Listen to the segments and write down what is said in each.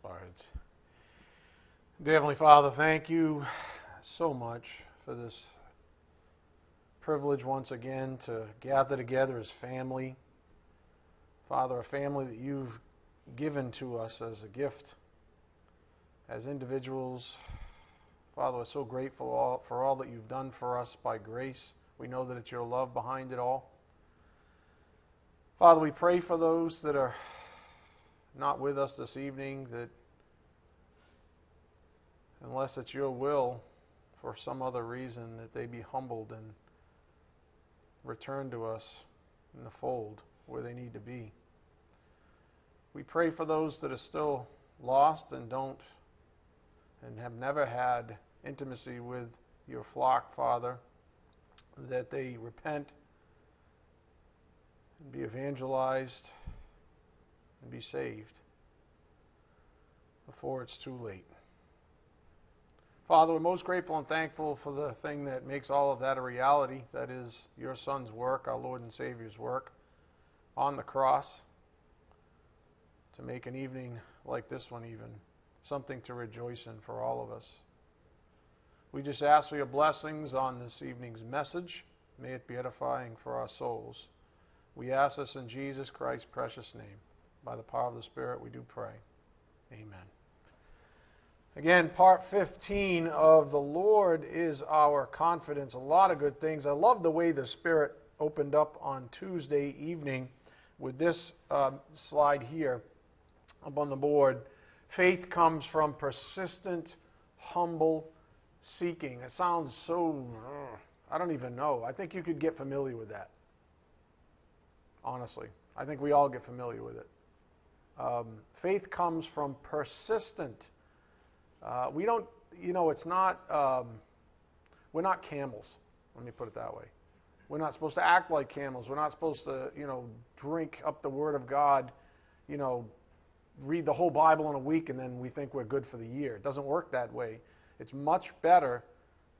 Let's Heavenly Father, thank you so much for this privilege once again to gather together as family. Father, a family that you've given to us as a gift, as individuals. Father, we're so grateful for all that you've done for us by grace. We know that it's your love behind it all. Father, we pray for those that are not with us this evening, that unless it's your will, for some other reason, that they be humbled and return to us in the fold where they need to be. We pray for those that are still lost and don't and have never had intimacy with your flock, Father, that they repent and be evangelized and be saved before it's too late. Father, we're most grateful and thankful for the thing that makes all of that a reality. That is your Son's work, our Lord and Savior's work on the cross to make an evening like this one, even something to rejoice in for all of us. We just ask for your blessings on this evening's message. May it be edifying for our souls. We ask this in Jesus Christ's precious name. By the power of the Spirit, we do pray. Amen. Again, part 15 of the Lord is our confidence. A lot of good things. I love the way the Spirit opened up on Tuesday evening with this uh, slide here up on the board. Faith comes from persistent, humble seeking. It sounds so, I don't even know. I think you could get familiar with that. Honestly, I think we all get familiar with it. Um, faith comes from persistent. Uh, we don't, you know, it's not, um, we're not camels. Let me put it that way. We're not supposed to act like camels. We're not supposed to, you know, drink up the Word of God, you know, read the whole Bible in a week and then we think we're good for the year. It doesn't work that way. It's much better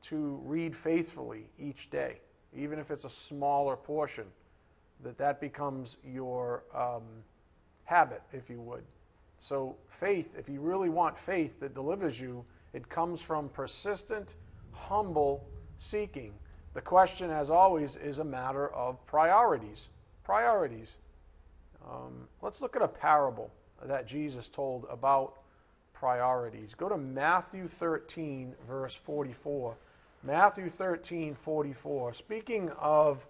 to read faithfully each day, even if it's a smaller portion, that that becomes your um, habit, if you would. So, faith, if you really want faith that delivers you, it comes from persistent, humble seeking. The question, as always, is a matter of priorities. Priorities. Um, let's look at a parable that Jesus told about priorities. Go to Matthew 13, verse 44. Matthew 13, 44. Speaking of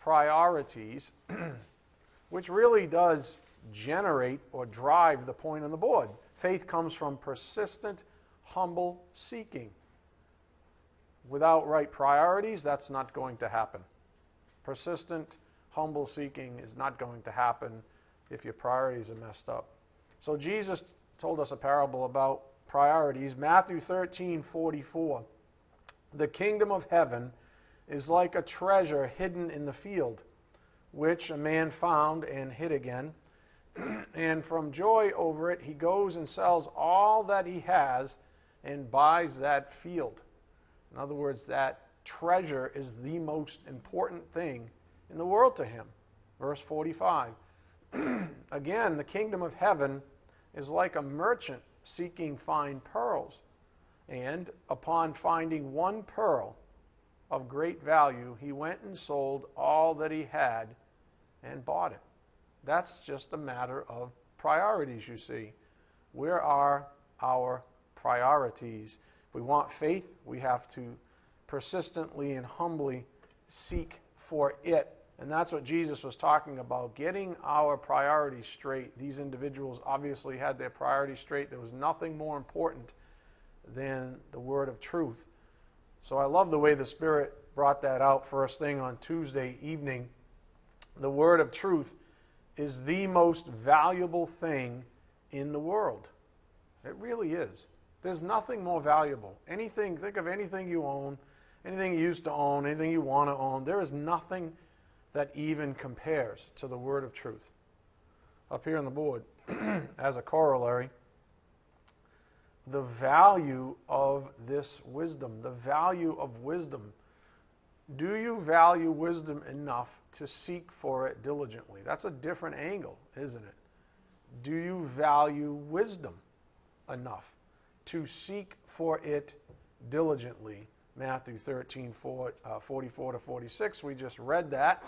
priorities, which really does generate or drive the point on the board. Faith comes from persistent, humble seeking. Without right priorities, that's not going to happen. Persistent, humble seeking is not going to happen if your priorities are messed up. So Jesus told us a parable about priorities. Matthew 13 44. The kingdom of heaven is like a treasure hidden in the field, which a man found and hid again. and from joy over it, he goes and sells all that he has and buys that field. In other words, that treasure is the most important thing in the world to him. Verse 45. Again, the kingdom of heaven is like a merchant seeking fine pearls. And upon finding one pearl of great value, he went and sold all that he had and bought it. That's just a matter of priorities, you see. Where are our priorities? If we want faith, we have to persistently and humbly seek for it and that's what Jesus was talking about getting our priorities straight. These individuals obviously had their priorities straight. There was nothing more important than the word of truth. So I love the way the Spirit brought that out first thing on Tuesday evening. The word of truth is the most valuable thing in the world. It really is. There's nothing more valuable. Anything, think of anything you own, anything you used to own, anything you want to own. There is nothing that even compares to the word of truth. Up here on the board, as a corollary, the value of this wisdom, the value of wisdom. Do you value wisdom enough to seek for it diligently? That's a different angle, isn't it? Do you value wisdom? enough, to seek for it diligently. Matthew 13, 4, uh, 44 to 46. We just read that.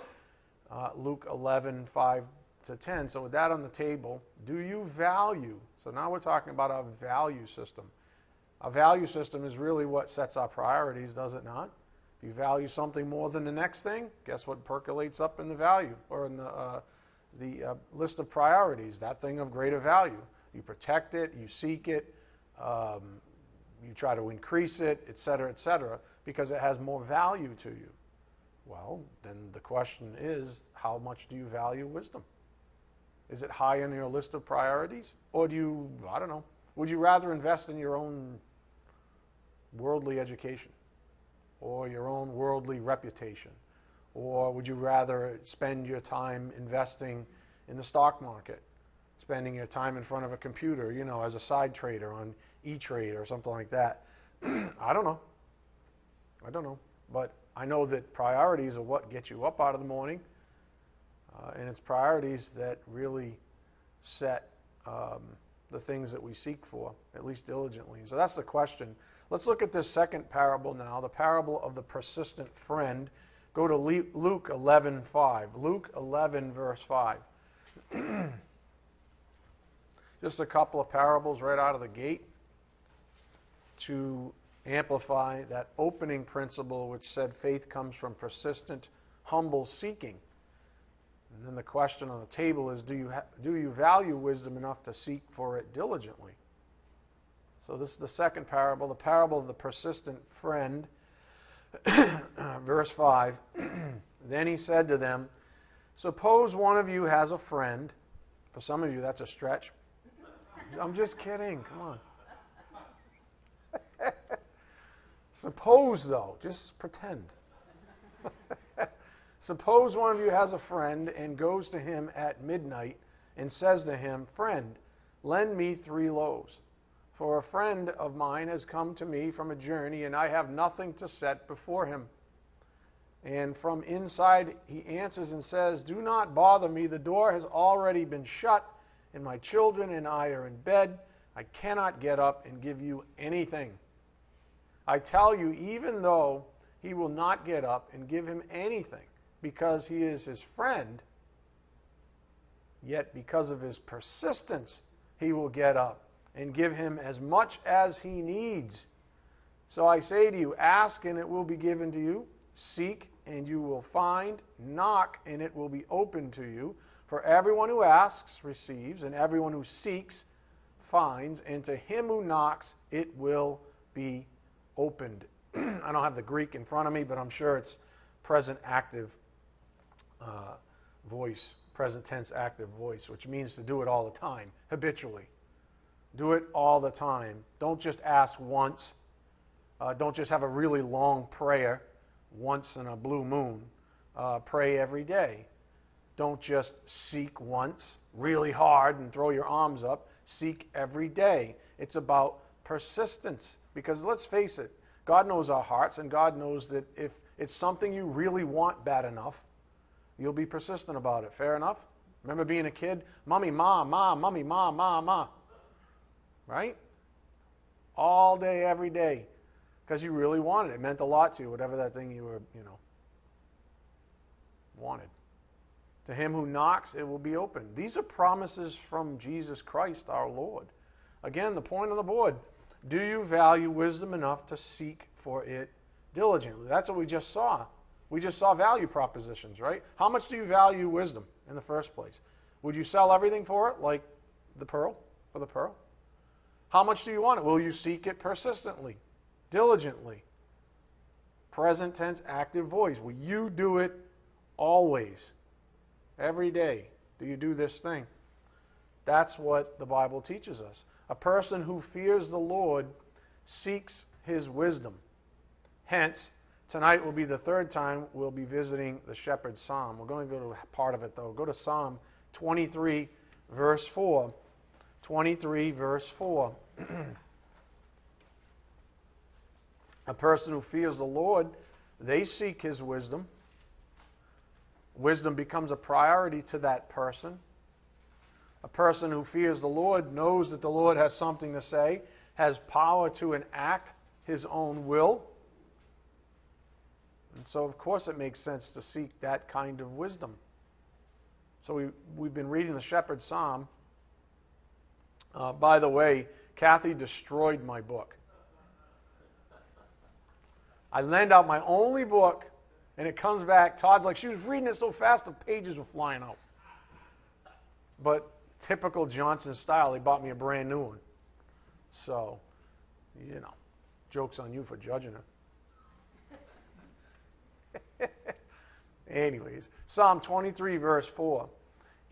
Uh, Luke 11, 5 to 10. So, with that on the table, do you value? So, now we're talking about our value system. A value system is really what sets our priorities, does it not? You value something more than the next thing, guess what percolates up in the value or in the, uh, the uh, list of priorities? That thing of greater value. You protect it, you seek it, um, you try to increase it, et cetera, et cetera, because it has more value to you. Well, then the question is how much do you value wisdom? Is it high on your list of priorities? Or do you, I don't know, would you rather invest in your own worldly education or your own worldly reputation? Or would you rather spend your time investing in the stock market, spending your time in front of a computer, you know, as a side trader on E Trade or something like that? I don't know. I don't know. But I know that priorities are what get you up out of the morning, uh, and it's priorities that really set um, the things that we seek for, at least diligently. So that's the question. Let's look at this second parable now, the parable of the persistent friend. Go to Luke 11, 5. Luke 11, verse 5. Just a couple of parables right out of the gate to amplify that opening principle which said faith comes from persistent, humble seeking. And then the question on the table is do you, ha- do you value wisdom enough to seek for it diligently? So, this is the second parable, the parable of the persistent friend. Verse 5 Then he said to them, Suppose one of you has a friend. For some of you, that's a stretch. I'm just kidding. Come on. Suppose, though, just pretend. Suppose one of you has a friend and goes to him at midnight and says to him, Friend, lend me three loaves. For a friend of mine has come to me from a journey, and I have nothing to set before him. And from inside he answers and says, Do not bother me. The door has already been shut, and my children and I are in bed. I cannot get up and give you anything. I tell you, even though he will not get up and give him anything because he is his friend, yet because of his persistence, he will get up and give him as much as he needs. So I say to you, ask and it will be given to you, seek and you will find, knock and it will be opened to you. For everyone who asks receives, and everyone who seeks finds, and to him who knocks it will be opened. I don't have the Greek in front of me, but I'm sure it's present active uh, voice, present tense active voice, which means to do it all the time, habitually. Do it all the time. Don't just ask once. Uh, don't just have a really long prayer once in a blue moon. Uh, pray every day. Don't just seek once really hard and throw your arms up. Seek every day. It's about persistence. Because let's face it, God knows our hearts, and God knows that if it's something you really want bad enough, you'll be persistent about it. Fair enough? Remember being a kid? Mommy, ma, ma, mommy, ma, ma, ma. Right? All day, every day. Because you really wanted it. It meant a lot to you, whatever that thing you were, you know, wanted. To him who knocks, it will be open. These are promises from Jesus Christ, our Lord. Again, the point on the board do you value wisdom enough to seek for it diligently? That's what we just saw. We just saw value propositions, right? How much do you value wisdom in the first place? Would you sell everything for it, like the pearl, for the pearl? How much do you want it? Will you seek it persistently, diligently? Present tense, active voice. Will you do it always? Every day? Do you do this thing? That's what the Bible teaches us. A person who fears the Lord seeks his wisdom. Hence, tonight will be the third time we'll be visiting the shepherd's psalm. We're going to go to part of it, though. Go to Psalm 23, verse 4. 23, verse 4. A person who fears the Lord, they seek his wisdom. Wisdom becomes a priority to that person. A person who fears the Lord knows that the Lord has something to say, has power to enact his own will. And so, of course, it makes sense to seek that kind of wisdom. So, we, we've been reading the Shepherd Psalm. Uh, by the way, Kathy destroyed my book. I lend out my only book, and it comes back. Todd's like, she was reading it so fast, the pages were flying out. But typical Johnson style, he bought me a brand new one. So, you know, joke's on you for judging her. Anyways, Psalm 23, verse 4.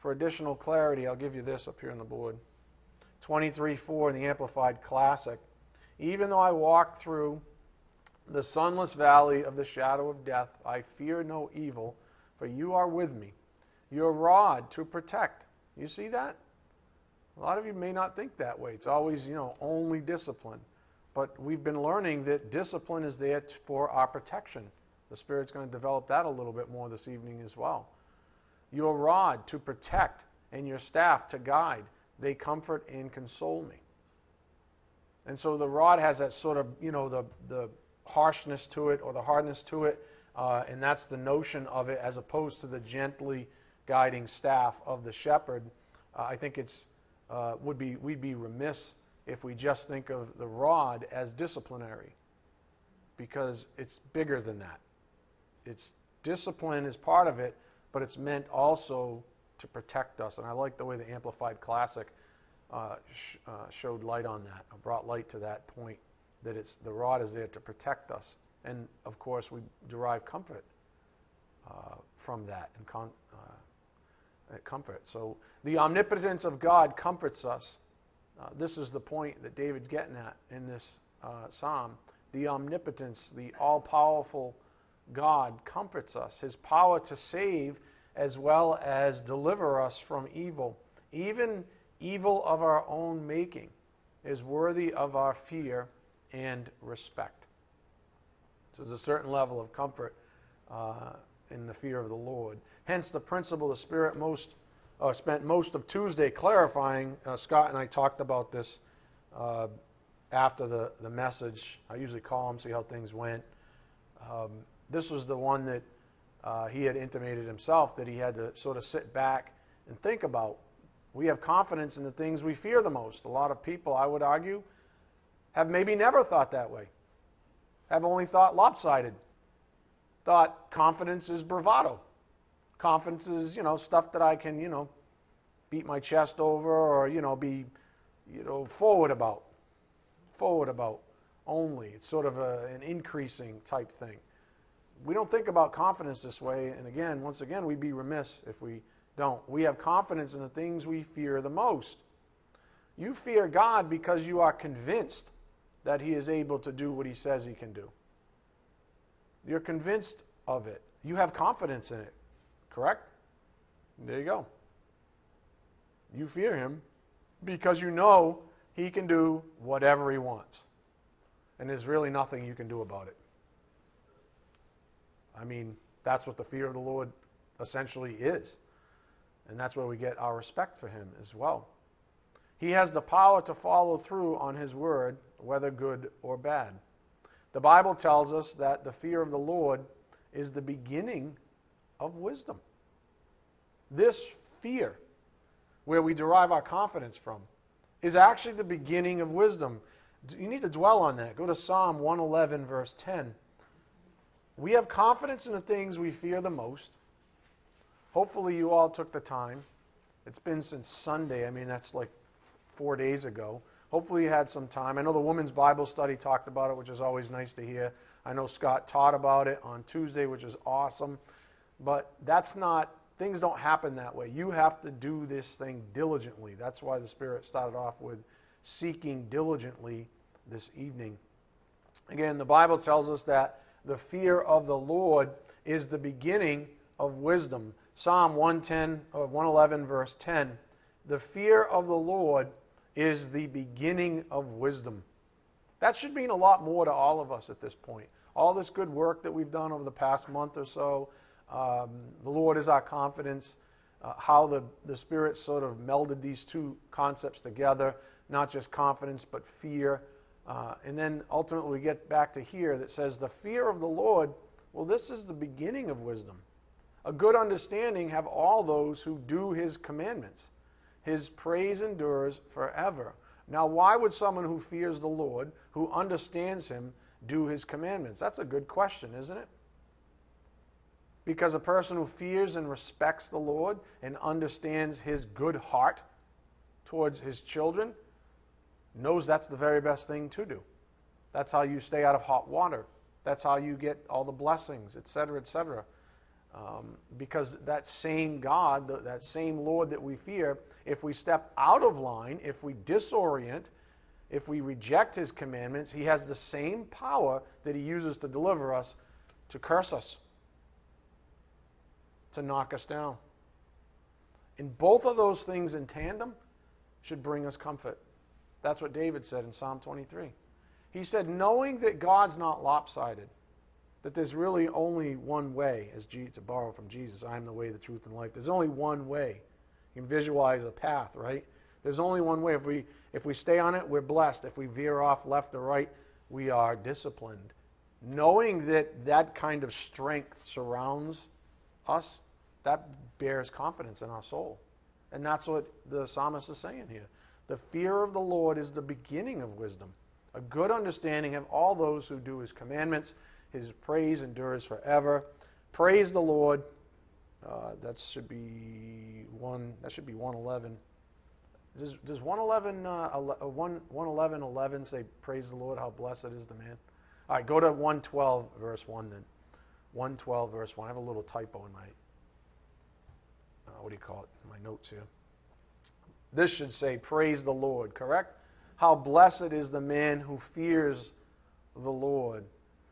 For additional clarity, I'll give you this up here on the board 23 4 in the Amplified Classic. Even though I walk through the sunless valley of the shadow of death, I fear no evil, for you are with me. Your rod to protect. You see that? A lot of you may not think that way. It's always, you know, only discipline. But we've been learning that discipline is there for our protection. The Spirit's going to develop that a little bit more this evening as well. Your rod to protect and your staff to guide. They comfort and console me. And so the rod has that sort of, you know, the, the harshness to it or the hardness to it. Uh, and that's the notion of it as opposed to the gently guiding staff of the shepherd. Uh, I think it's, uh, would be, we'd be remiss if we just think of the rod as disciplinary because it's bigger than that. It's discipline is part of it, but it's meant also to protect us. And I like the way the Amplified Classic uh, sh- uh, showed light on that, brought light to that point that it's the rod is there to protect us. And of course, we derive comfort uh, from that and uh, comfort. So the omnipotence of God comforts us. Uh, this is the point that David's getting at in this uh, psalm. The omnipotence, the all powerful God comforts us. His power to save as well as deliver us from evil, even evil of our own making, is worthy of our fear and respect. So there's a certain level of comfort uh, in the fear of the Lord. Hence, the principle the Spirit most uh, spent most of Tuesday clarifying. Uh, Scott and I talked about this uh, after the, the message. I usually call him, see how things went. Um, this was the one that uh, he had intimated himself that he had to sort of sit back and think about. We have confidence in the things we fear the most. A lot of people, I would argue, have maybe never thought that way, have only thought lopsided, thought confidence is bravado. Confidence is, you know, stuff that I can, you know, beat my chest over or, you know, be, you know, forward about. Forward about only. It's sort of a, an increasing type thing. We don't think about confidence this way, and again, once again, we'd be remiss if we don't. We have confidence in the things we fear the most. You fear God because you are convinced that He is able to do what He says He can do. You're convinced of it. You have confidence in it, correct? There you go. You fear Him because you know He can do whatever He wants. And there's really nothing you can do about it. I mean, that's what the fear of the Lord essentially is. And that's where we get our respect for Him as well. He has the power to follow through on His word, whether good or bad. The Bible tells us that the fear of the Lord is the beginning of wisdom. This fear, where we derive our confidence from, is actually the beginning of wisdom. You need to dwell on that. Go to Psalm 111, verse 10. We have confidence in the things we fear the most. Hopefully, you all took the time. It's been since Sunday. I mean, that's like four days ago. Hopefully, you had some time. I know the women's Bible study talked about it, which is always nice to hear. I know Scott taught about it on Tuesday, which is awesome. But that's not things don't happen that way. You have to do this thing diligently. That's why the Spirit started off with seeking diligently this evening. Again, the Bible tells us that the fear of the Lord is the beginning of wisdom. Psalm 110, or uh, 111, verse 10. The fear of the Lord is the beginning of wisdom. That should mean a lot more to all of us at this point. All this good work that we've done over the past month or so, um, the Lord is our confidence. Uh, how the, the Spirit sort of melded these two concepts together, not just confidence, but fear. Uh, and then ultimately we get back to here that says, the fear of the Lord, well, this is the beginning of wisdom. A good understanding have all those who do his commandments. His praise endures forever. Now, why would someone who fears the Lord, who understands him, do his commandments? That's a good question, isn't it? Because a person who fears and respects the Lord and understands his good heart towards his children knows that's the very best thing to do. That's how you stay out of hot water. That's how you get all the blessings, etc., etc. Um, because that same God, that same Lord that we fear, if we step out of line, if we disorient, if we reject his commandments, he has the same power that he uses to deliver us to curse us, to knock us down. And both of those things in tandem should bring us comfort. That's what David said in Psalm 23. He said, knowing that God's not lopsided, that there's really only one way, as G, to borrow from Jesus, I am the way, the truth, and life. There's only one way. You can visualize a path, right? There's only one way. If we, if we stay on it, we're blessed. If we veer off left or right, we are disciplined. Knowing that that kind of strength surrounds us, that bears confidence in our soul. And that's what the psalmist is saying here. The fear of the Lord is the beginning of wisdom, a good understanding of all those who do his commandments. His praise endures forever. Praise the Lord. Uh, that should be one. That should be 111. Does, does 111, uh, 1, 111, 11 say, Praise the Lord, how blessed is the man? All right, go to 112, verse 1 then. 112, verse 1. I have a little typo in my, uh, what do you call it, my notes here. This should say, Praise the Lord, correct? How blessed is the man who fears the Lord,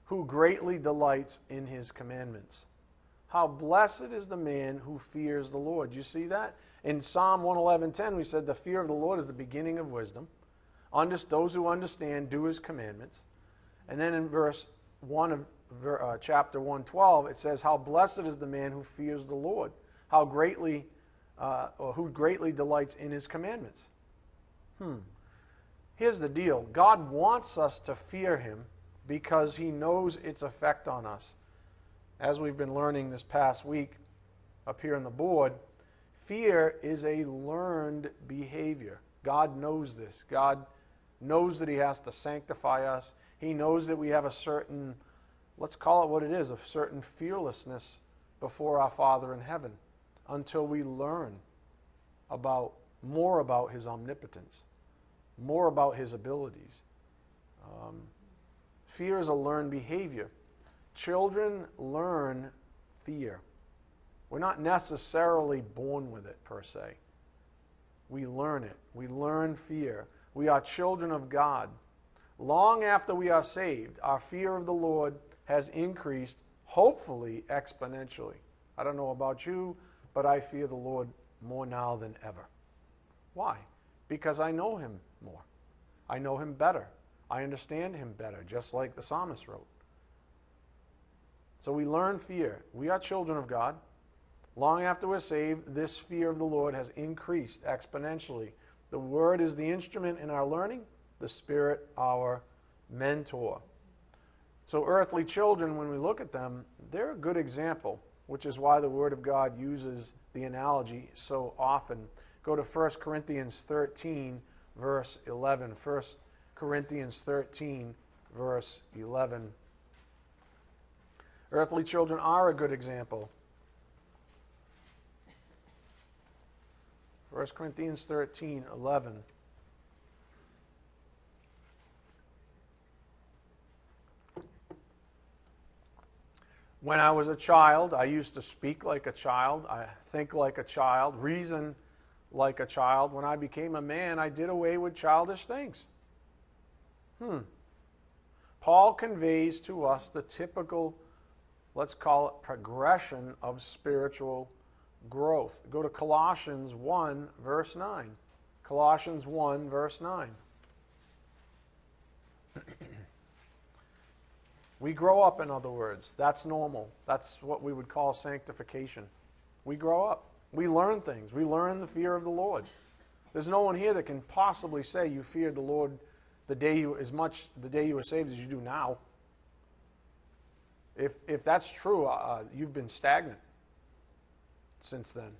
who greatly delights in his commandments. How blessed is the man who fears the Lord. You see that? In Psalm 111:10, we said, The fear of the Lord is the beginning of wisdom. Those who understand do his commandments. And then in verse 1 of uh, chapter 112, it says, How blessed is the man who fears the Lord. How greatly uh, or who greatly delights in his commandments. Hmm. Here's the deal God wants us to fear him because he knows its effect on us. As we've been learning this past week up here on the board, fear is a learned behavior. God knows this. God knows that he has to sanctify us. He knows that we have a certain, let's call it what it is, a certain fearlessness before our Father in heaven until we learn about more about his omnipotence, more about his abilities. Um, fear is a learned behavior. Children learn fear. We're not necessarily born with it per se. We learn it. We learn fear. We are children of God. Long after we are saved, our fear of the Lord has increased, hopefully exponentially. I don't know about you, but I fear the Lord more now than ever. Why? Because I know him more. I know him better. I understand him better, just like the psalmist wrote. So we learn fear. We are children of God. Long after we're saved, this fear of the Lord has increased exponentially. The Word is the instrument in our learning, the Spirit, our mentor. So, earthly children, when we look at them, they're a good example which is why the Word of God uses the analogy so often. Go to 1 Corinthians 13, verse 11. 1 Corinthians 13, verse 11. Earthly children are a good example. 1 Corinthians 13, 11. When I was a child, I used to speak like a child, I think like a child, reason like a child. When I became a man, I did away with childish things. Hmm. Paul conveys to us the typical, let's call it progression of spiritual growth. Go to Colossians 1, verse 9. Colossians 1, verse 9. we grow up, in other words. That's normal. That's what we would call sanctification. We grow up. We learn things. We learn the fear of the Lord. There's no one here that can possibly say you feared the Lord the day you, as much the day you were saved as you do now. If, if that's true, uh, uh you've been stagnant since then.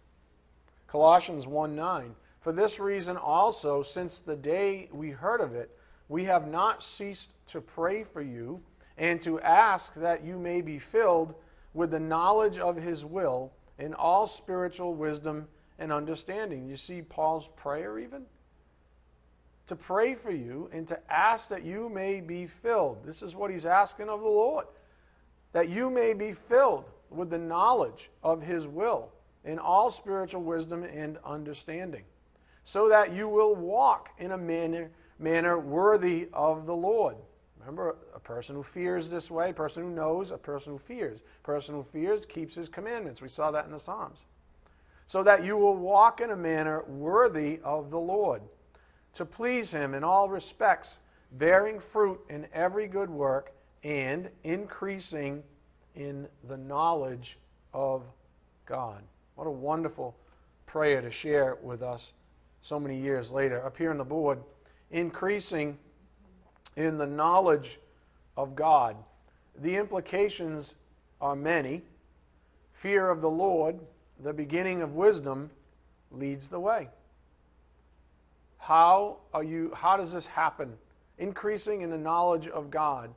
Colossians 1 9. For this reason also, since the day we heard of it, we have not ceased to pray for you and to ask that you may be filled with the knowledge of his will in all spiritual wisdom and understanding. You see Paul's prayer, even? To pray for you and to ask that you may be filled. This is what he's asking of the Lord. That you may be filled with the knowledge of his will in all spiritual wisdom and understanding, so that you will walk in a manner, manner worthy of the Lord. Remember, a person who fears this way, a person who knows, a person who fears. A person who fears keeps his commandments. We saw that in the Psalms. So that you will walk in a manner worthy of the Lord, to please him in all respects, bearing fruit in every good work and increasing in the knowledge of God. What a wonderful prayer to share with us so many years later. Up here on the board, increasing in the knowledge of God. The implications are many. Fear of the Lord, the beginning of wisdom, leads the way. How are you how does this happen? Increasing in the knowledge of God.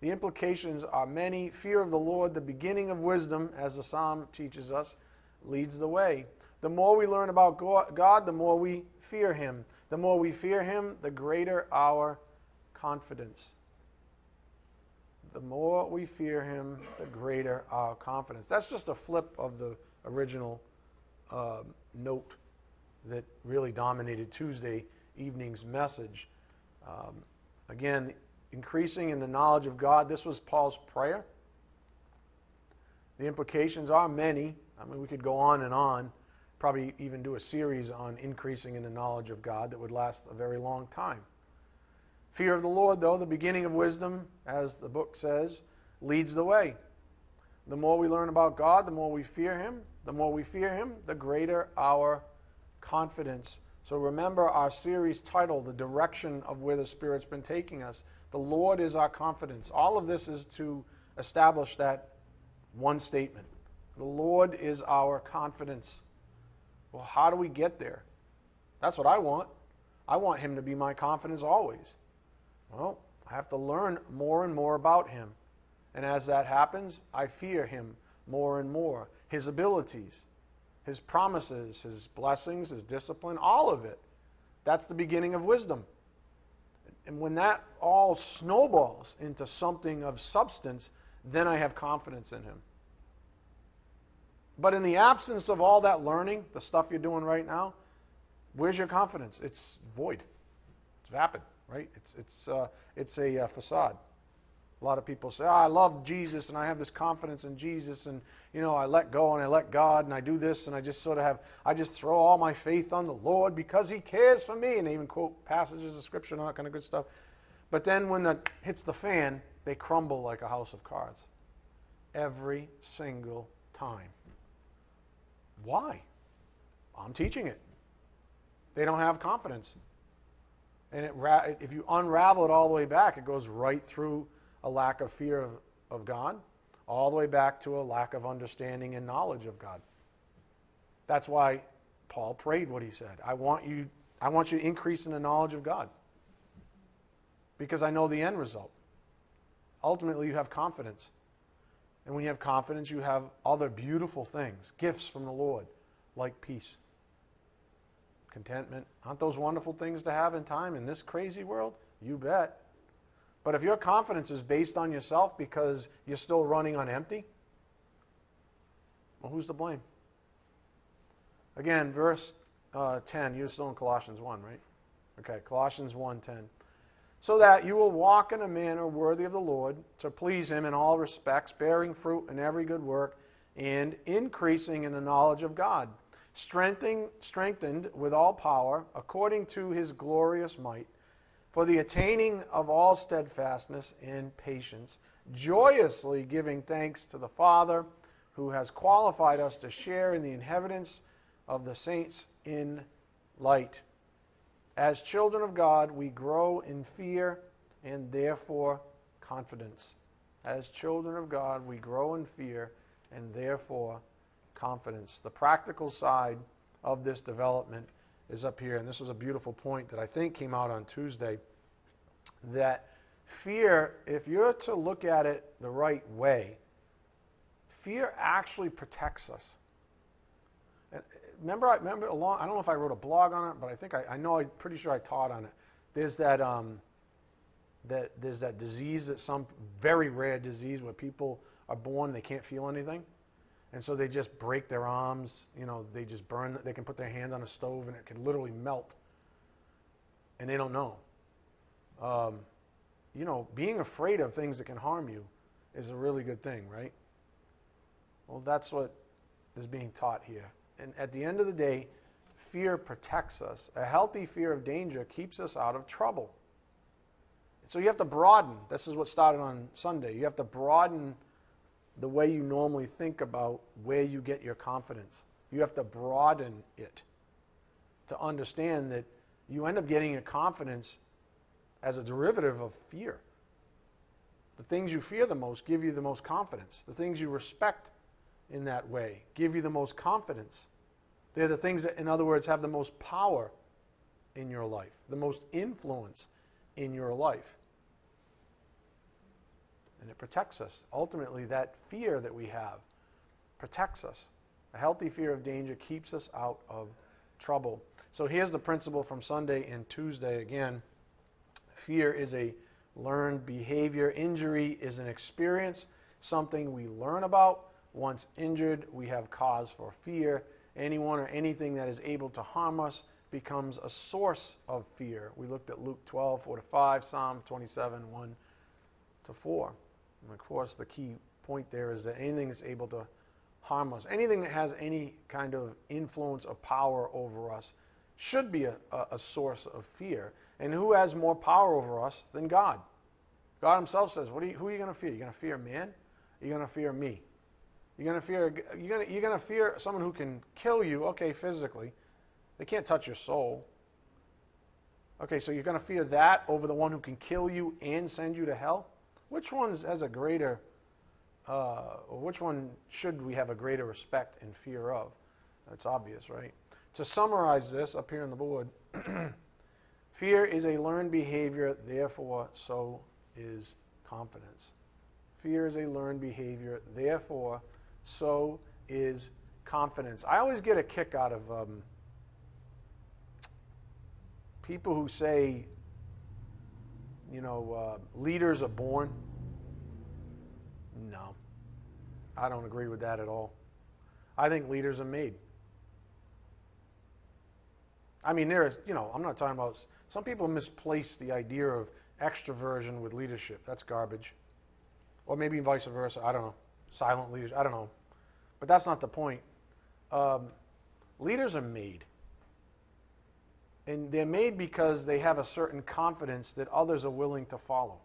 The implications are many. Fear of the Lord, the beginning of wisdom, as the psalm teaches us, leads the way. The more we learn about God, the more we fear Him. The more we fear Him, the greater our confidence. The more we fear Him, the greater our confidence. That's just a flip of the original uh, note that really dominated Tuesday evening's message. Um, again, increasing in the knowledge of God. This was Paul's prayer. The implications are many. I mean, we could go on and on, probably even do a series on increasing in the knowledge of God that would last a very long time. Fear of the Lord, though, the beginning of wisdom, as the book says, leads the way. The more we learn about God, the more we fear Him. The more we fear Him, the greater our confidence. So remember our series title, The Direction of Where the Spirit's Been Taking Us. The Lord is our confidence. All of this is to establish that one statement. The Lord is our confidence. Well, how do we get there? That's what I want. I want Him to be my confidence always. Well, I have to learn more and more about Him. And as that happens, I fear Him more and more. His abilities, His promises, His blessings, His discipline, all of it. That's the beginning of wisdom. And when that all snowballs into something of substance, then I have confidence in Him. But in the absence of all that learning, the stuff you're doing right now, where's your confidence? It's void. It's vapid, right? It's, it's, uh, it's a uh, facade. A lot of people say, oh, I love Jesus and I have this confidence in Jesus and, you know, I let go and I let God and I do this and I just sort of have, I just throw all my faith on the Lord because He cares for me. And they even quote passages of Scripture and all that kind of good stuff. But then when it hits the fan, they crumble like a house of cards. Every single time. Why? I'm teaching it. They don't have confidence. And it, if you unravel it all the way back, it goes right through a lack of fear of, of God, all the way back to a lack of understanding and knowledge of God. That's why Paul prayed what he said. I want you, I want you to increase in the knowledge of God. Because I know the end result. Ultimately, you have confidence. And when you have confidence, you have other beautiful things, gifts from the Lord, like peace, contentment. Aren't those wonderful things to have in time in this crazy world? You bet. But if your confidence is based on yourself because you're still running on empty, Well, who's to blame? Again, verse uh, 10, you're still in Colossians 1, right? Okay, Colossians 1:10. So that you will walk in a manner worthy of the Lord, to please him in all respects, bearing fruit in every good work, and increasing in the knowledge of God, strengthening, strengthened with all power, according to his glorious might, for the attaining of all steadfastness and patience, joyously giving thanks to the Father, who has qualified us to share in the inheritance of the saints in light. As children of God, we grow in fear and therefore confidence. As children of God, we grow in fear and therefore confidence. The practical side of this development is up here, and this was a beautiful point that I think came out on Tuesday. That fear, if you're to look at it the right way, fear actually protects us remember, I remember along. I don't know if I wrote a blog on it, but I think I, I know. I'm pretty sure I taught on it. There's that um, that there's that disease that some very rare disease where people are born they can't feel anything, and so they just break their arms. You know, they just burn. They can put their hand on a stove and it can literally melt, and they don't know. Um, you know, being afraid of things that can harm you is a really good thing, right? Well, that's what is being taught here and at the end of the day, fear protects us. A healthy fear of danger keeps us out of trouble. So you have to broaden. This is what started on Sunday. You have to broaden the way you normally think about where you get your confidence. You have to broaden it to understand that you end up getting your confidence as a derivative of fear. The things you fear the most give you the most confidence. The things you respect in that way give you the most confidence. They're the things that, in other words, have the most power in your life, the most influence in your life. And it protects us. Ultimately, that fear that we have protects us. A healthy fear of danger keeps us out of trouble. So here's the principle from Sunday and Tuesday again. Fear is a learned behavior. Injury is an experience, something we learn about once injured, we have cause for fear. Anyone or anything that is able to harm us becomes a source of fear. We looked at Luke 12, 4 to 5, Psalm 27, 1 to 4. And of course, the key point there is that anything that's able to harm us, anything that has any kind of influence or power over us, should be a, a, source of fear. And who has more power over us than God? God Himself says, what are you, Who are you going to fear? You're going to fear man? You're going to fear me? You're going to fear you're going you're going to fear someone who can kill you, okay, physically. They can't touch your soul. Okay, so you're going to fear that over the one who can kill you and send you to hell? Which one has a greater, uh, which one should we have a greater respect and fear of? That's obvious, right? To summarize this up here on the board, fear is a learned behavior, therefore, so is confidence. Fear is a learned behavior, therefore, so is confidence. I always get a kick out of um, people who say, you know, uh, leaders are born. No, I don't agree with that at all. I think leaders are made. I mean, there is, you know, I'm not talking about, some people misplace the idea of extroversion with leadership. That's garbage. Or maybe vice versa. I don't know. Silent leaders. I don't know. But that's not the point. Um, leaders are made. And they're made because they have a certain confidence that others are willing to follow.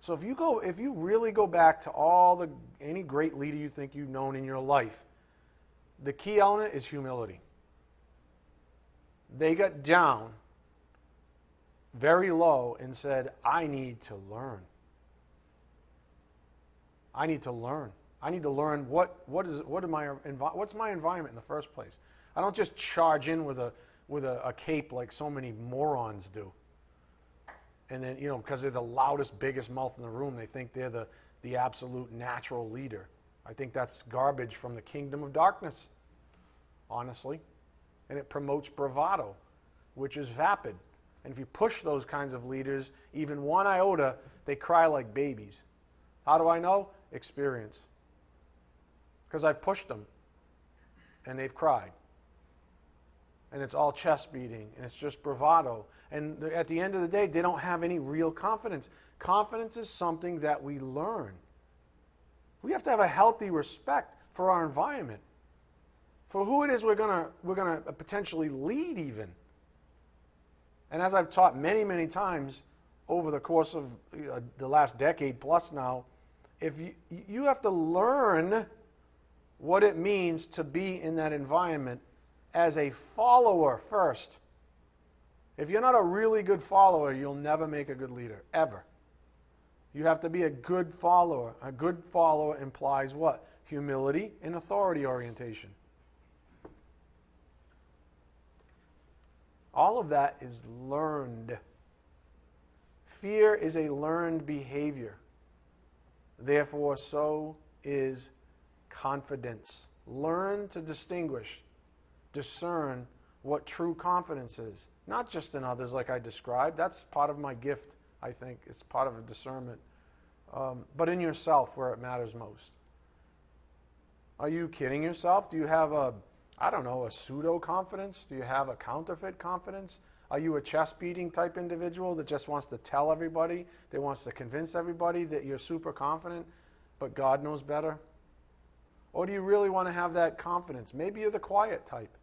So if you go, if you really go back to all the any great leader you think you've known in your life, the key element is humility. They got down very low and said, I need to learn. I need to learn. I need to learn what, what is what am I, what's my environment in the first place. I don't just charge in with a with a, a cape like so many morons do. And then you know because they're the loudest, biggest mouth in the room, they think they're the the absolute natural leader. I think that's garbage from the kingdom of darkness, honestly. And it promotes bravado, which is vapid. And if you push those kinds of leaders, even one iota, they cry like babies. How do I know? Experience. because I've pushed them and they've cried. And it's all chest beating and it's just bravado. And at the end of the day, they don't have any real confidence. Confidence is something that we learn. We have to have a healthy respect for our environment, for who it is we're going we're going to potentially lead, even. And as I've taught many, many times over the course of uh, the last decade plus now, if you, you have to learn what it means to be in that environment as a follower first. If you're not a really good follower, you'll never make a good leader, ever. You have to be a good follower. A good follower implies what? Humility and authority orientation. All of that is learned. Fear is a learned behavior. Therefore, so is confidence. Learn to distinguish, discern what true confidence is. Not just in others, like I described. That's part of my gift, I think. It's part of a discernment. Um, but in yourself, where it matters most. Are you kidding yourself? Do you have a, I don't know, a pseudo confidence? Do you have a counterfeit confidence? Are you a chest beating type individual that just wants to tell everybody, that wants to convince everybody that you're super confident, but God knows better? Or do you really want to have that confidence? Maybe you're the quiet type.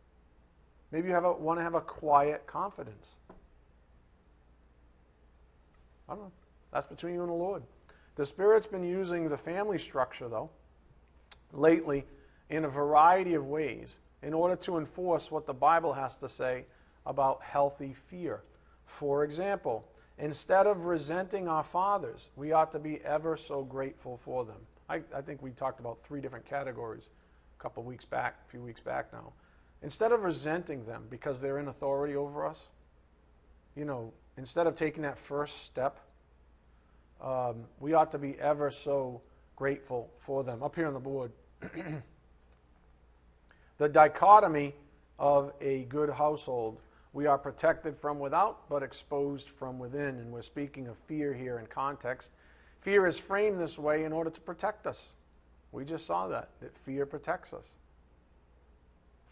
Maybe you have a, want to have a quiet confidence. I don't know. That's between you and the Lord. The Spirit's been using the family structure, though, lately in a variety of ways in order to enforce what the Bible has to say about healthy fear. For example, instead of resenting our fathers, we ought to be ever so grateful for them. I, I think we talked about three different categories a couple weeks back, a few weeks back now. Instead of resenting them because they're in authority over us, you know, instead of taking that first step, um, we ought to be ever so grateful for them. Up here on the board, the dichotomy of a good household we are protected from without, but exposed from within. And we're speaking of fear here in context. Fear is framed this way in order to protect us. We just saw that, that fear protects us.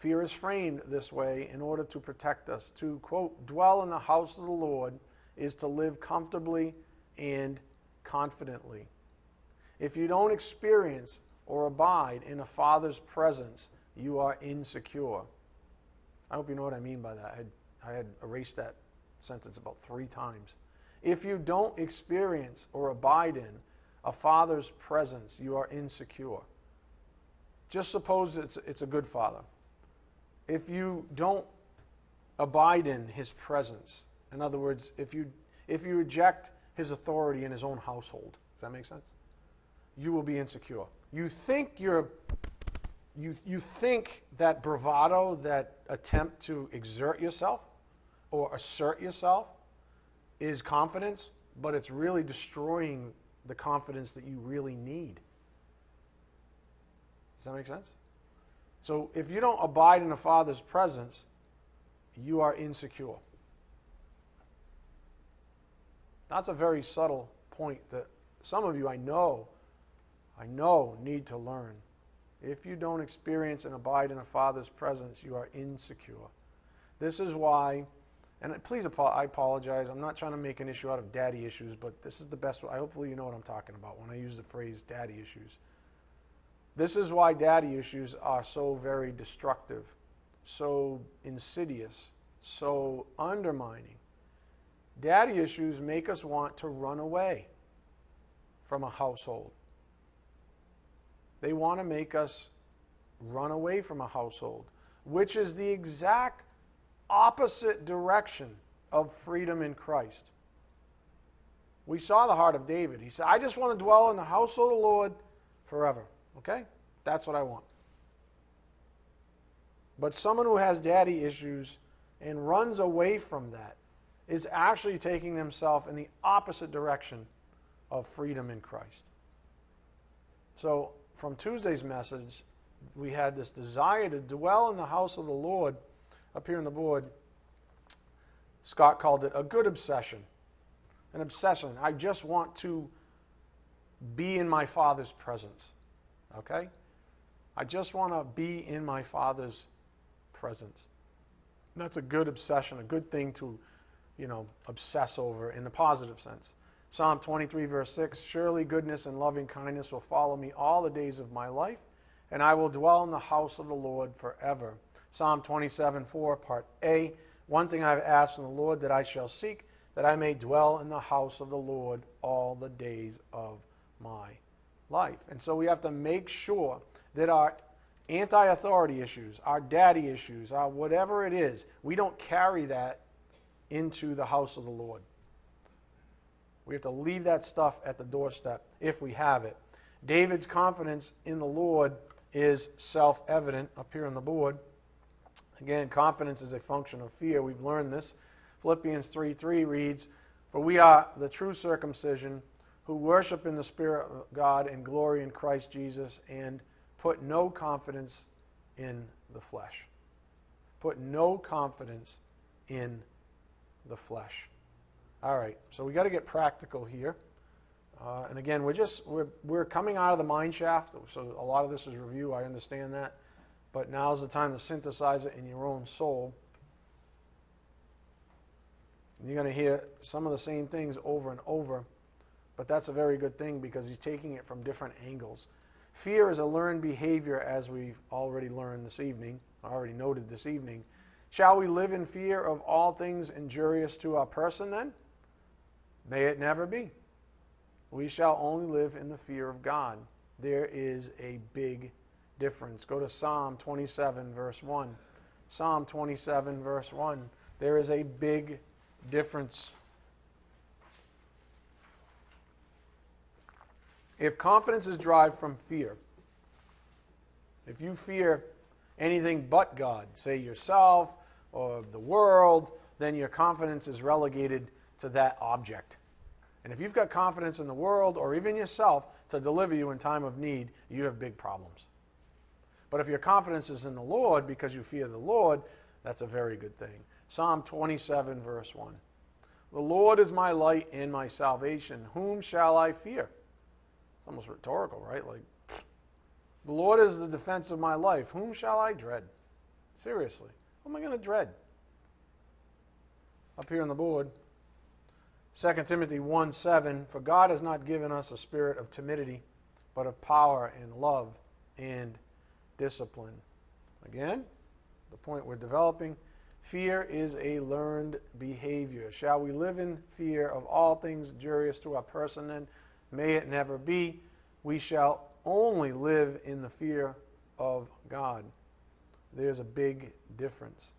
Fear is framed this way in order to protect us. To, quote, dwell in the house of the Lord is to live comfortably and confidently. If you don't experience or abide in a father's presence, you are insecure. I hope you know what I mean by that. I had I had erased that sentence about three times. If you don't experience or abide in a father's presence, you are insecure. Just suppose it's, it's a good father. If you don't abide in his presence, in other words, if you, if you reject his authority in his own household, does that make sense? You will be insecure. You think you're you, you think that bravado, that attempt to exert yourself, or assert yourself is confidence, but it's really destroying the confidence that you really need. Does that make sense? So if you don't abide in the Father's presence, you are insecure. That's a very subtle point that some of you I know, I know need to learn. If you don't experience and abide in a Father's presence, you are insecure. This is why and please, I apologize. I'm not trying to make an issue out of daddy issues, but this is the best. I hopefully you know what I'm talking about when I use the phrase daddy issues. This is why daddy issues are so very destructive, so insidious, so undermining. Daddy issues make us want to run away from a household. They want to make us run away from a household, which is the exact opposite direction of freedom in Christ. We saw the heart of David. He said, I just want to dwell in the house of the Lord forever. Okay? That's what I want. But someone who has daddy issues and runs away from that is actually taking themselves in the opposite direction of freedom in Christ. So, from Tuesday's message, we had this desire to dwell in the house of the Lord up here on the board, Scott called it a good obsession. An obsession. I just want to be in my Father's presence. Okay? I just want to be in my Father's presence. And that's a good obsession, a good thing to, you know, obsess over in the positive sense. Psalm 23, verse 6 Surely goodness and loving kindness will follow me all the days of my life, and I will dwell in the house of the Lord forever. Psalm 27, 4, part A. One thing I have asked from the Lord that I shall seek, that I may dwell in the house of the Lord all the days of my life. And so we have to make sure that our anti authority issues, our daddy issues, our whatever it is, we don't carry that into the house of the Lord. We have to leave that stuff at the doorstep if we have it. David's confidence in the Lord is self evident up here on the board. Again, confidence is a function of fear. We've learned this. Philippians 3 3 reads, For we are the true circumcision who worship in the Spirit of God and glory in Christ Jesus and put no confidence in the flesh. Put no confidence in the flesh. All right, so we got to get practical here. Uh, and again, we're just we're, we're coming out of the mine shaft, so a lot of this is review. I understand that. But now's the time to synthesize it in your own soul. You're going to hear some of the same things over and over, but that's a very good thing because he's taking it from different angles. Fear is a learned behavior, as we've already learned this evening, already noted this evening. Shall we live in fear of all things injurious to our person then? May it never be. We shall only live in the fear of God. There is a big difference. Go to Psalm 27, verse 1. Psalm 27, verse 1. There is a big difference. If confidence is derived from fear, if you fear anything but God, say yourself or the world, then your confidence is relegated to that object. And if you've got confidence in the world or even yourself to deliver you in time of need, you have big problems. But if your confidence is in the Lord because you fear the Lord, that's a very good thing. Psalm 27, verse 1. The Lord is my light and my salvation. Whom shall I fear? Almost rhetorical, right? Like, the Lord is the defense of my life. Whom shall I dread? Seriously, who am I going to dread? Up here on the board, 2 Timothy 1 7 For God has not given us a spirit of timidity, but of power and love and discipline. Again, the point we're developing fear is a learned behavior. Shall we live in fear of all things injurious to our person then? May it never be. We shall only live in the fear of God. There's a big difference.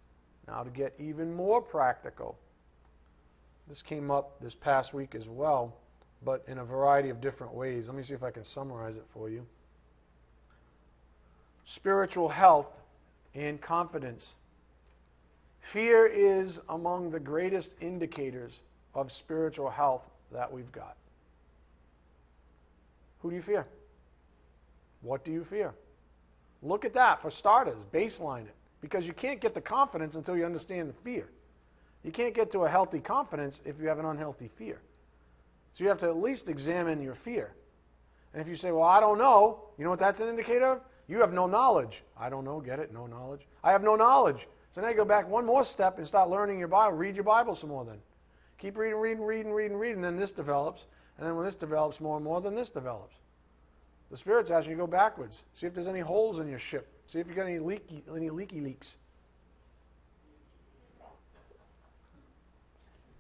Now, to get even more practical, this came up this past week as well, but in a variety of different ways. Let me see if I can summarize it for you. Spiritual health and confidence. Fear is among the greatest indicators of spiritual health that we've got. Who do you fear? What do you fear? Look at that for starters, baseline it. Because you can't get the confidence until you understand the fear. You can't get to a healthy confidence if you have an unhealthy fear. So you have to at least examine your fear. And if you say, Well, I don't know, you know what that's an indicator of? You have no knowledge. I don't know, get it? No knowledge. I have no knowledge. So now you go back one more step and start learning your Bible. Read your Bible some more then. Keep reading, reading, reading, reading, reading, then this develops. And then when this develops more and more, then this develops. The Spirit's asking you to go backwards. See if there's any holes in your ship. See if you got any leaky, any leaky leaks.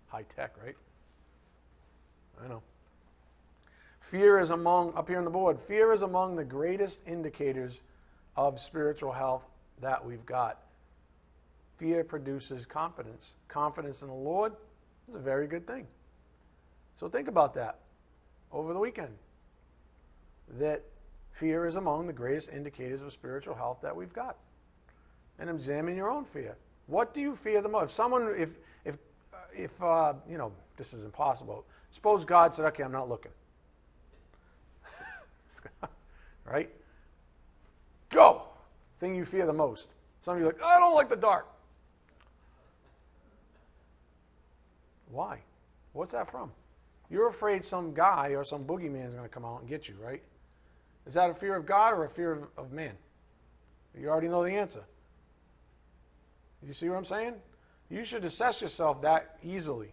High tech, right? I know. Fear is among, up here on the board, fear is among the greatest indicators of spiritual health that we've got. Fear produces confidence. Confidence in the Lord is a very good thing. So think about that over the weekend. That fear is among the greatest indicators of spiritual health that we've got. And examine your own fear. What do you fear the most? If someone, if, if if, uh, you know, this is impossible, suppose God said, okay, I'm not looking. right? Go! Thing you fear the most. Some of you are like, I don't like the dark. Why? What's that from? You're afraid some guy or some boogeyman is going to come out and get you, right? Is that a fear of God or a fear of, of man? You already know the answer. You see what I'm saying? You should assess yourself that easily.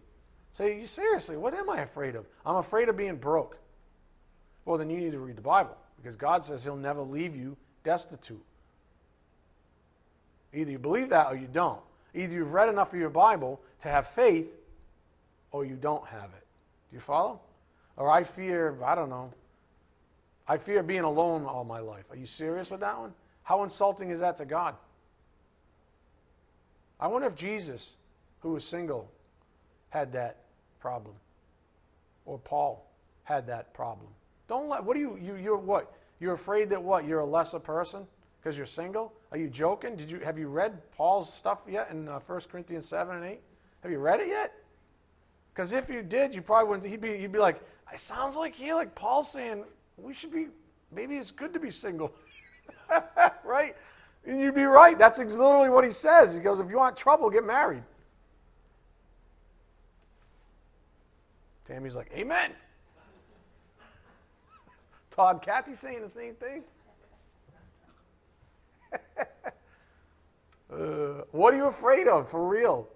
Say, you seriously, what am I afraid of? I'm afraid of being broke. Well, then you need to read the Bible because God says He'll never leave you destitute. Either you believe that or you don't. Either you've read enough of your Bible to have faith or you don't have it. Do you follow? Or I fear, I don't know, I fear being alone all my life. Are you serious with that one? How insulting is that to God? I wonder if Jesus, who was single, had that problem. Or Paul had that problem. Don't let, what are you, you, you're what? You're afraid that what? You're a lesser person because you're single? Are you joking? Did you, have you read Paul's stuff yet in uh, 1 Corinthians 7 and 8? Have you read it yet? Because if you did, you probably wouldn't, he'd be, you'd be like, it sounds like he, like Paul saying, we should be, maybe it's good to be single. right? And you'd be right. That's literally what he says. He goes, if you want trouble, get married. Tammy's like, Amen. Todd, Kathy saying the same thing. uh, what are you afraid of for real?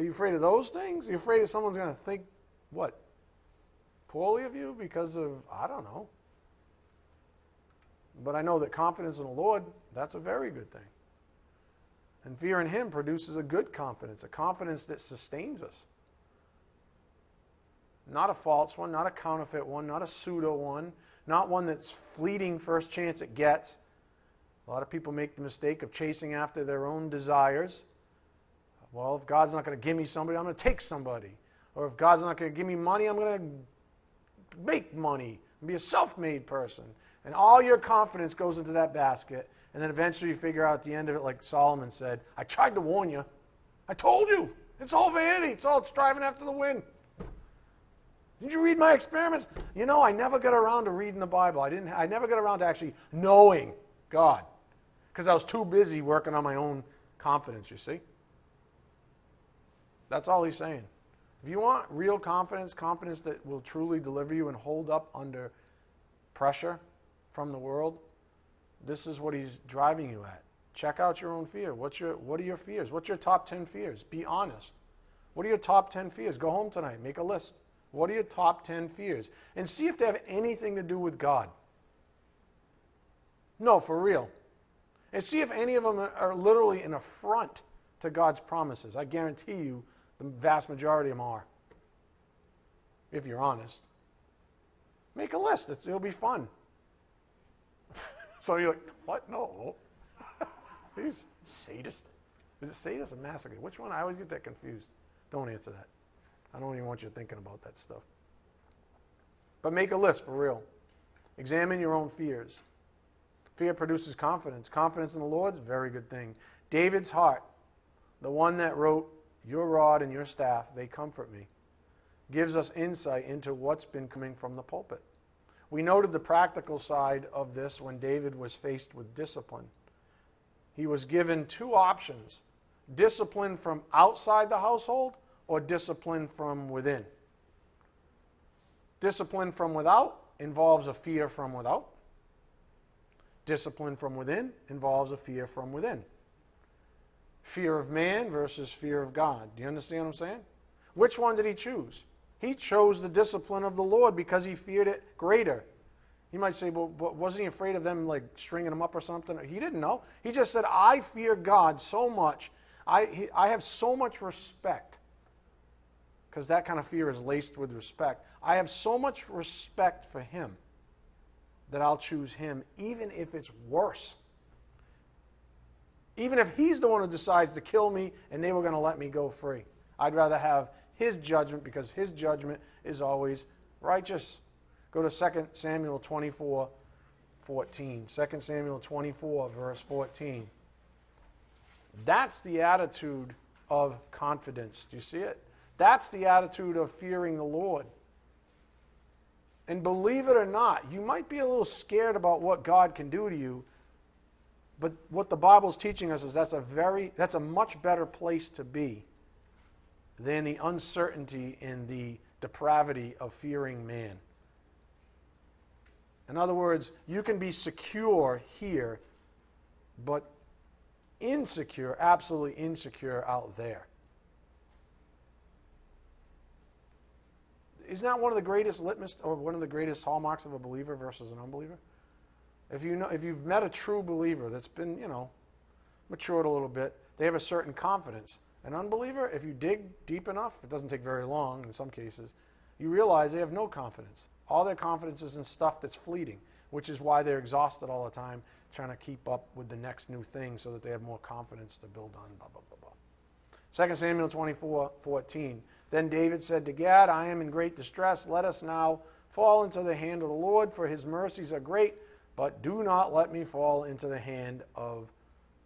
Are you afraid of those things? Are you afraid that someone's going to think what? Poorly of you because of, I don't know. But I know that confidence in the Lord, that's a very good thing. And fear in Him produces a good confidence, a confidence that sustains us. Not a false one, not a counterfeit one, not a pseudo one, not one that's fleeting first chance it gets. A lot of people make the mistake of chasing after their own desires. Well, if God's not going to give me somebody, I'm going to take somebody. Or if God's not going to give me money, I'm going to make money and be a self made person. And all your confidence goes into that basket. And then eventually you figure out at the end of it, like Solomon said, I tried to warn you. I told you. It's all vanity. It's all striving after the wind. Did you read my experiments? You know, I never got around to reading the Bible. I didn't. I never got around to actually knowing God because I was too busy working on my own confidence. You see. That's all he's saying. If you want real confidence, confidence that will truly deliver you and hold up under pressure, from the world, this is what he's driving you at. Check out your own fear. What's your, what are your fears? What's your top 10 fears? Be honest. What are your top 10 fears? Go home tonight, make a list. What are your top 10 fears? And see if they have anything to do with God. No, for real. And see if any of them are literally an affront to God's promises. I guarantee you the vast majority of them are. If you're honest. Make a list, it'll be fun. So you're like, what? No. He's sadist. Is it sadist or masochist? Which one? I always get that confused. Don't answer that. I don't even want you thinking about that stuff. But make a list for real. Examine your own fears. Fear produces confidence. Confidence in the Lord is a very good thing. David's heart, the one that wrote, Your rod and your staff, they comfort me, gives us insight into what's been coming from the pulpit. We noted the practical side of this when David was faced with discipline. He was given two options discipline from outside the household or discipline from within. Discipline from without involves a fear from without. Discipline from within involves a fear from within. Fear of man versus fear of God. Do you understand what I'm saying? Which one did he choose? He chose the discipline of the Lord because he feared it greater. You might say, well, wasn't he afraid of them like stringing him up or something? He didn't know. He just said, I fear God so much. I, he, I have so much respect. Because that kind of fear is laced with respect. I have so much respect for him that I'll choose him, even if it's worse. Even if he's the one who decides to kill me and they were going to let me go free. I'd rather have his judgment because his judgment is always righteous. Go to 2 Samuel 24, 14. 2 Samuel 24, verse 14. That's the attitude of confidence. Do you see it? That's the attitude of fearing the Lord. And believe it or not, you might be a little scared about what God can do to you, but what the Bible is teaching us is that's a very that's a much better place to be than the uncertainty and the depravity of fearing man. In other words, you can be secure here, but insecure, absolutely insecure out there. Isn't that one of the greatest litmus or one of the greatest hallmarks of a believer versus an unbeliever? If you know if you've met a true believer that's been, you know, matured a little bit, they have a certain confidence. An unbeliever, if you dig deep enough, it doesn't take very long in some cases, you realize they have no confidence. All their confidence is in stuff that's fleeting, which is why they're exhausted all the time trying to keep up with the next new thing so that they have more confidence to build on, blah, blah, blah, blah. 2 Samuel 24 14. Then David said to Gad, I am in great distress. Let us now fall into the hand of the Lord, for his mercies are great, but do not let me fall into the hand of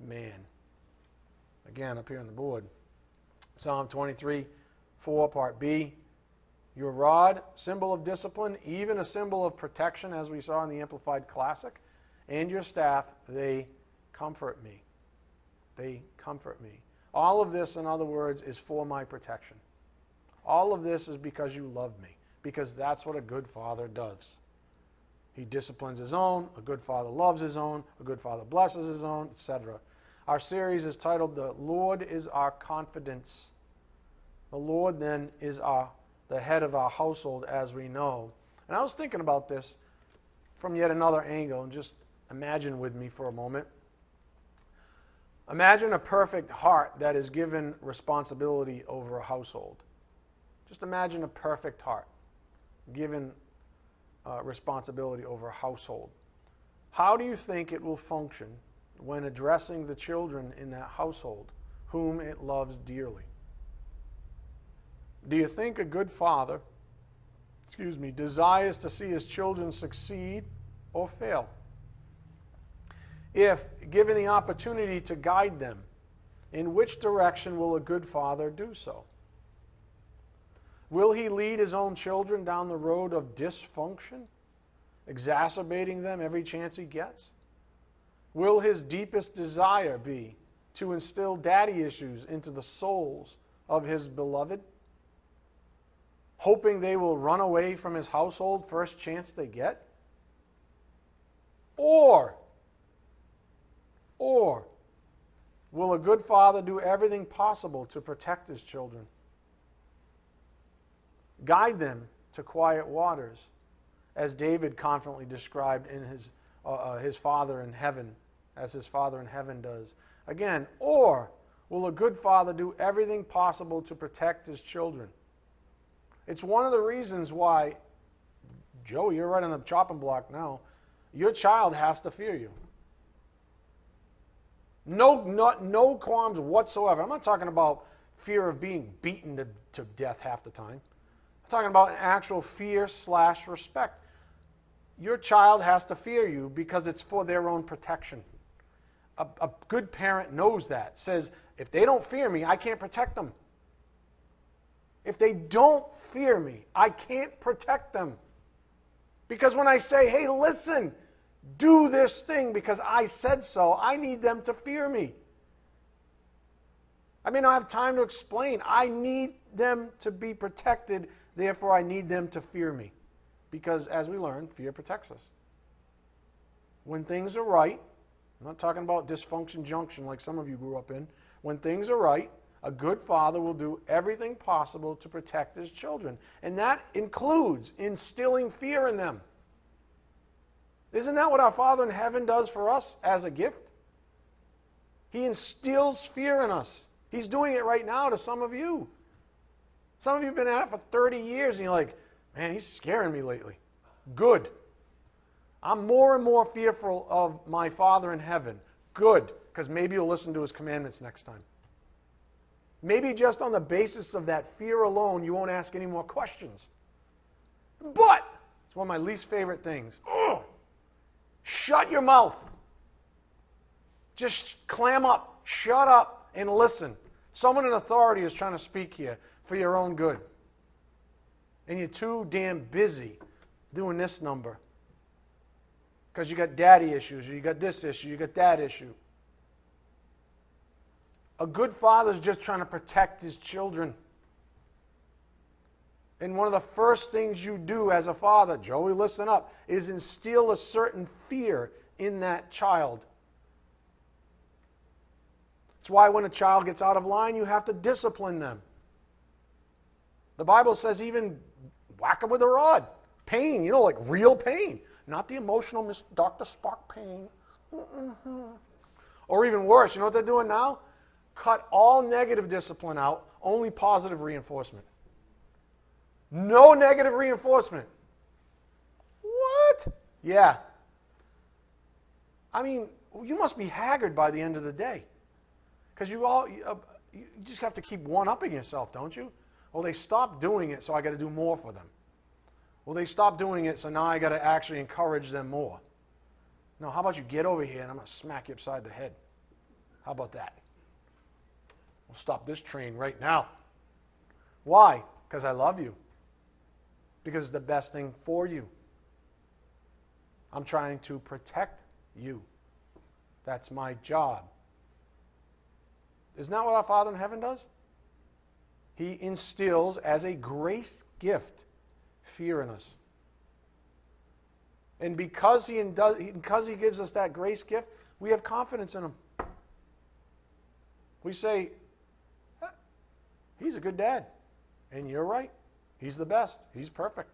man. Again, up here on the board. Psalm 23 4, part B. Your rod, symbol of discipline, even a symbol of protection, as we saw in the Amplified Classic, and your staff, they comfort me. They comfort me. All of this, in other words, is for my protection. All of this is because you love me, because that's what a good father does. He disciplines his own, a good father loves his own, a good father blesses his own, etc. Our series is titled The Lord is Our Confidence. The Lord then is our the head of our household as we know. And I was thinking about this from yet another angle and just imagine with me for a moment. Imagine a perfect heart that is given responsibility over a household. Just imagine a perfect heart given uh, responsibility over a household. How do you think it will function when addressing the children in that household whom it loves dearly? Do you think a good father, excuse me, desires to see his children succeed or fail? If given the opportunity to guide them, in which direction will a good father do so? Will he lead his own children down the road of dysfunction, exacerbating them every chance he gets? Will his deepest desire be to instill daddy issues into the souls of his beloved? hoping they will run away from his household first chance they get? Or, or, will a good father do everything possible to protect his children? Guide them to quiet waters, as David confidently described in his, uh, uh, his Father in heaven, as his Father in heaven does. Again, or will a good father do everything possible to protect his children? It's one of the reasons why, Joe, you're right on the chopping block now. Your child has to fear you. No, no, no qualms whatsoever. I'm not talking about fear of being beaten to, to death half the time. I'm talking about an actual fear slash respect. Your child has to fear you because it's for their own protection. A, a good parent knows that. Says, if they don't fear me, I can't protect them. If they don't fear me, I can't protect them. Because when I say, hey, listen, do this thing because I said so, I need them to fear me. I may not have time to explain. I need them to be protected, therefore, I need them to fear me. Because as we learn, fear protects us. When things are right, I'm not talking about dysfunction junction like some of you grew up in. When things are right, a good father will do everything possible to protect his children. And that includes instilling fear in them. Isn't that what our Father in heaven does for us as a gift? He instills fear in us. He's doing it right now to some of you. Some of you have been at it for 30 years and you're like, man, he's scaring me lately. Good. I'm more and more fearful of my Father in heaven. Good, because maybe you'll listen to his commandments next time. Maybe just on the basis of that fear alone, you won't ask any more questions. But, it's one of my least favorite things. Ugh, shut your mouth. Just clam up, shut up, and listen. Someone in authority is trying to speak here for your own good. And you're too damn busy doing this number. Because you got daddy issues, or you got this issue, you got that issue. A good father is just trying to protect his children. And one of the first things you do as a father, Joey, listen up, is instill a certain fear in that child. It's why when a child gets out of line, you have to discipline them. The Bible says even whack them with a rod. Pain, you know, like real pain. Not the emotional Dr. Spock pain. Mm-hmm. Or even worse, you know what they're doing now? Cut all negative discipline out, only positive reinforcement. No negative reinforcement. What? Yeah. I mean, you must be haggard by the end of the day. Because you all, uh, you just have to keep one upping yourself, don't you? Well, they stopped doing it, so I got to do more for them. Well, they stopped doing it, so now I got to actually encourage them more. No, how about you get over here and I'm going to smack you upside the head? How about that? We'll stop this train right now. Why? Because I love you. Because it's the best thing for you. I'm trying to protect you. That's my job. Isn't that what our Father in heaven does? He instills as a grace gift fear in us. And because he, because he gives us that grace gift, we have confidence in him. We say, He's a good dad. And you're right. He's the best. He's perfect.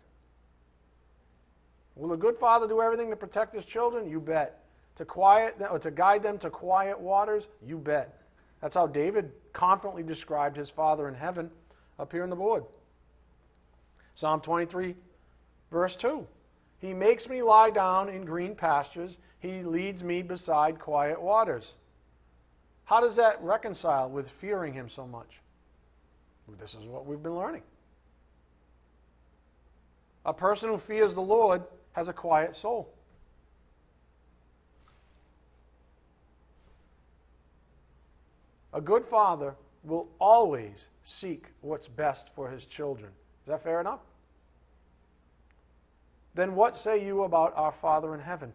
Will a good father do everything to protect his children? You bet. To quiet them, or to guide them to quiet waters? You bet. That's how David confidently described his Father in heaven up here on the board. Psalm 23, verse 2. He makes me lie down in green pastures. He leads me beside quiet waters. How does that reconcile with fearing him so much? This is what we've been learning. A person who fears the Lord has a quiet soul. A good father will always seek what's best for his children. Is that fair enough? Then what say you about our Father in heaven?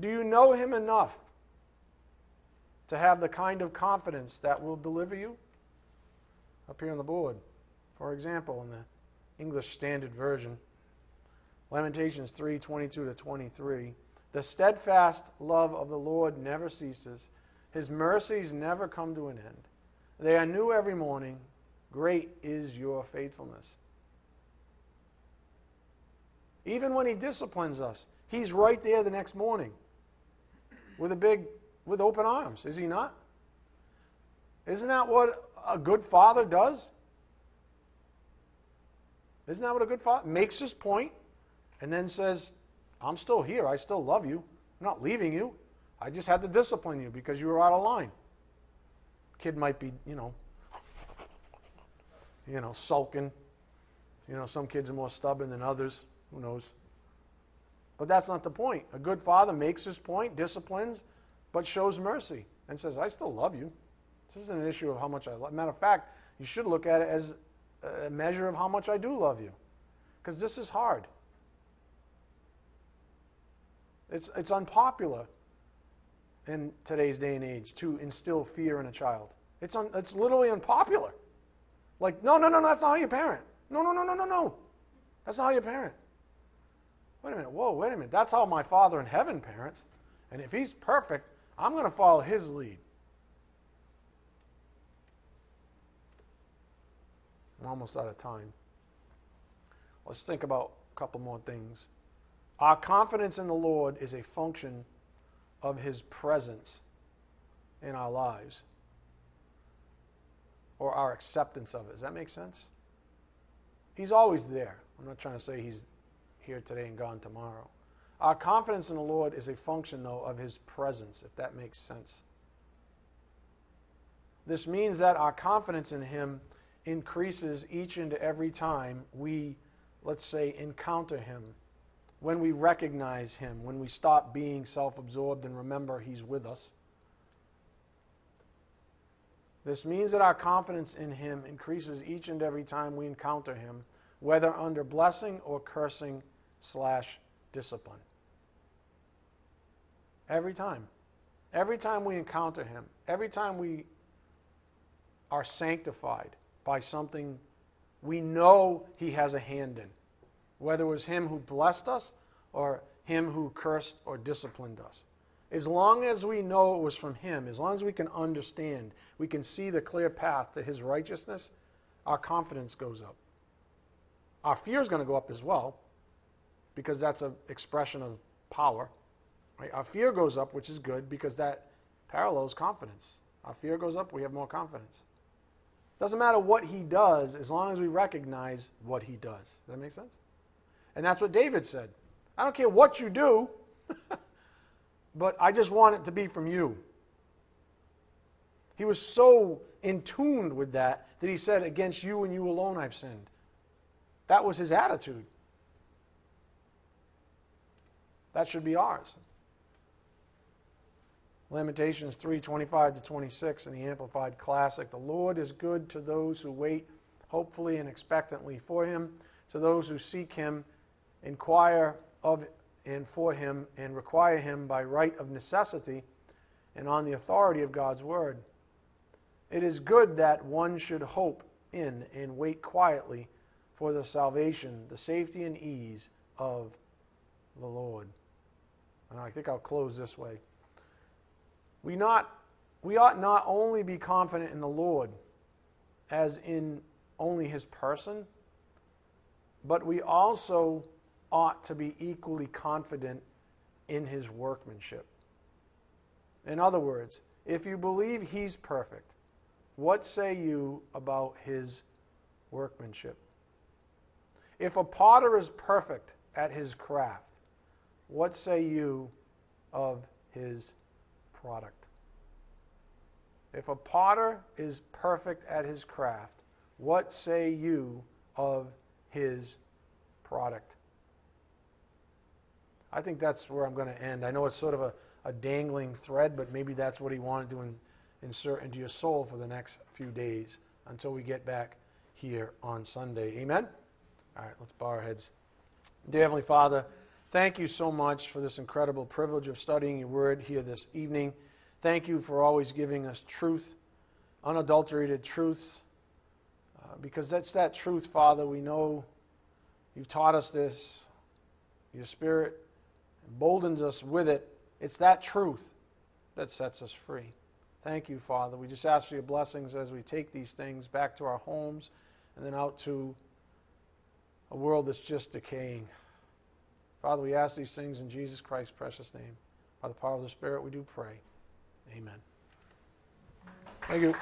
Do you know him enough to have the kind of confidence that will deliver you? Up here on the board. For example, in the English Standard Version, Lamentations 3 22 to 23. The steadfast love of the Lord never ceases his mercies never come to an end. They are new every morning. Great is your faithfulness. Even when he disciplines us, he's right there the next morning with a big with open arms, is he not? Isn't that what a good father does? Isn't that what a good father makes his point and then says, I'm still here. I still love you. I'm not leaving you. I just had to discipline you because you were out of line. Kid might be, you know, you know, sulking. You know, some kids are more stubborn than others. Who knows? But that's not the point. A good father makes his point, disciplines, but shows mercy and says, I still love you. This isn't an issue of how much I love. Matter of fact, you should look at it as a measure of how much I do love you. Because this is hard. It's, it's unpopular in today's day and age to instill fear in a child. It's, un, it's literally unpopular. Like, no, no, no, no, that's not how you parent. No, no, no, no, no, no. That's not how you parent. Wait a minute. Whoa, wait a minute. That's how my Father in heaven parents. And if he's perfect, I'm going to follow his lead. I'm almost out of time. Let's think about a couple more things. Our confidence in the Lord is a function of His presence in our lives or our acceptance of it. Does that make sense? He's always there. I'm not trying to say He's here today and gone tomorrow. Our confidence in the Lord is a function, though, of His presence, if that makes sense. This means that our confidence in Him increases each and every time we, let's say, encounter Him when we recognize Him, when we stop being self absorbed and remember He's with us. This means that our confidence in Him increases each and every time we encounter Him, whether under blessing or cursing slash discipline. Every time. Every time we encounter Him, every time we are sanctified by something we know He has a hand in, whether it was Him who blessed us or Him who cursed or disciplined us. As long as we know it was from Him, as long as we can understand, we can see the clear path to His righteousness, our confidence goes up. Our fear is going to go up as well, because that's an expression of power. Right? Our fear goes up, which is good, because that parallels confidence. Our fear goes up, we have more confidence. Doesn't matter what he does as long as we recognize what he does. Does that make sense? And that's what David said. I don't care what you do, but I just want it to be from you. He was so in tune with that that he said, Against you and you alone I've sinned. That was his attitude. That should be ours. Lamentations 3 25 to 26 in the Amplified Classic. The Lord is good to those who wait hopefully and expectantly for him, to those who seek him, inquire of and for him, and require him by right of necessity and on the authority of God's word. It is good that one should hope in and wait quietly for the salvation, the safety and ease of the Lord. And I think I'll close this way. We, not, we ought not only be confident in the Lord as in only his person, but we also ought to be equally confident in his workmanship. In other words, if you believe he's perfect, what say you about his workmanship? If a potter is perfect at his craft, what say you of his product? If a potter is perfect at his craft, what say you of his product? I think that's where I'm going to end. I know it's sort of a, a dangling thread, but maybe that's what he wanted to in, insert into your soul for the next few days until we get back here on Sunday. Amen? All right, let's bow our heads. Dear Heavenly Father, thank you so much for this incredible privilege of studying your word here this evening. Thank you for always giving us truth, unadulterated truth, uh, because that's that truth, Father. We know you've taught us this. Your Spirit emboldens us with it. It's that truth that sets us free. Thank you, Father. We just ask for your blessings as we take these things back to our homes and then out to a world that's just decaying. Father, we ask these things in Jesus Christ's precious name. By the power of the Spirit, we do pray. Amen. Thank you.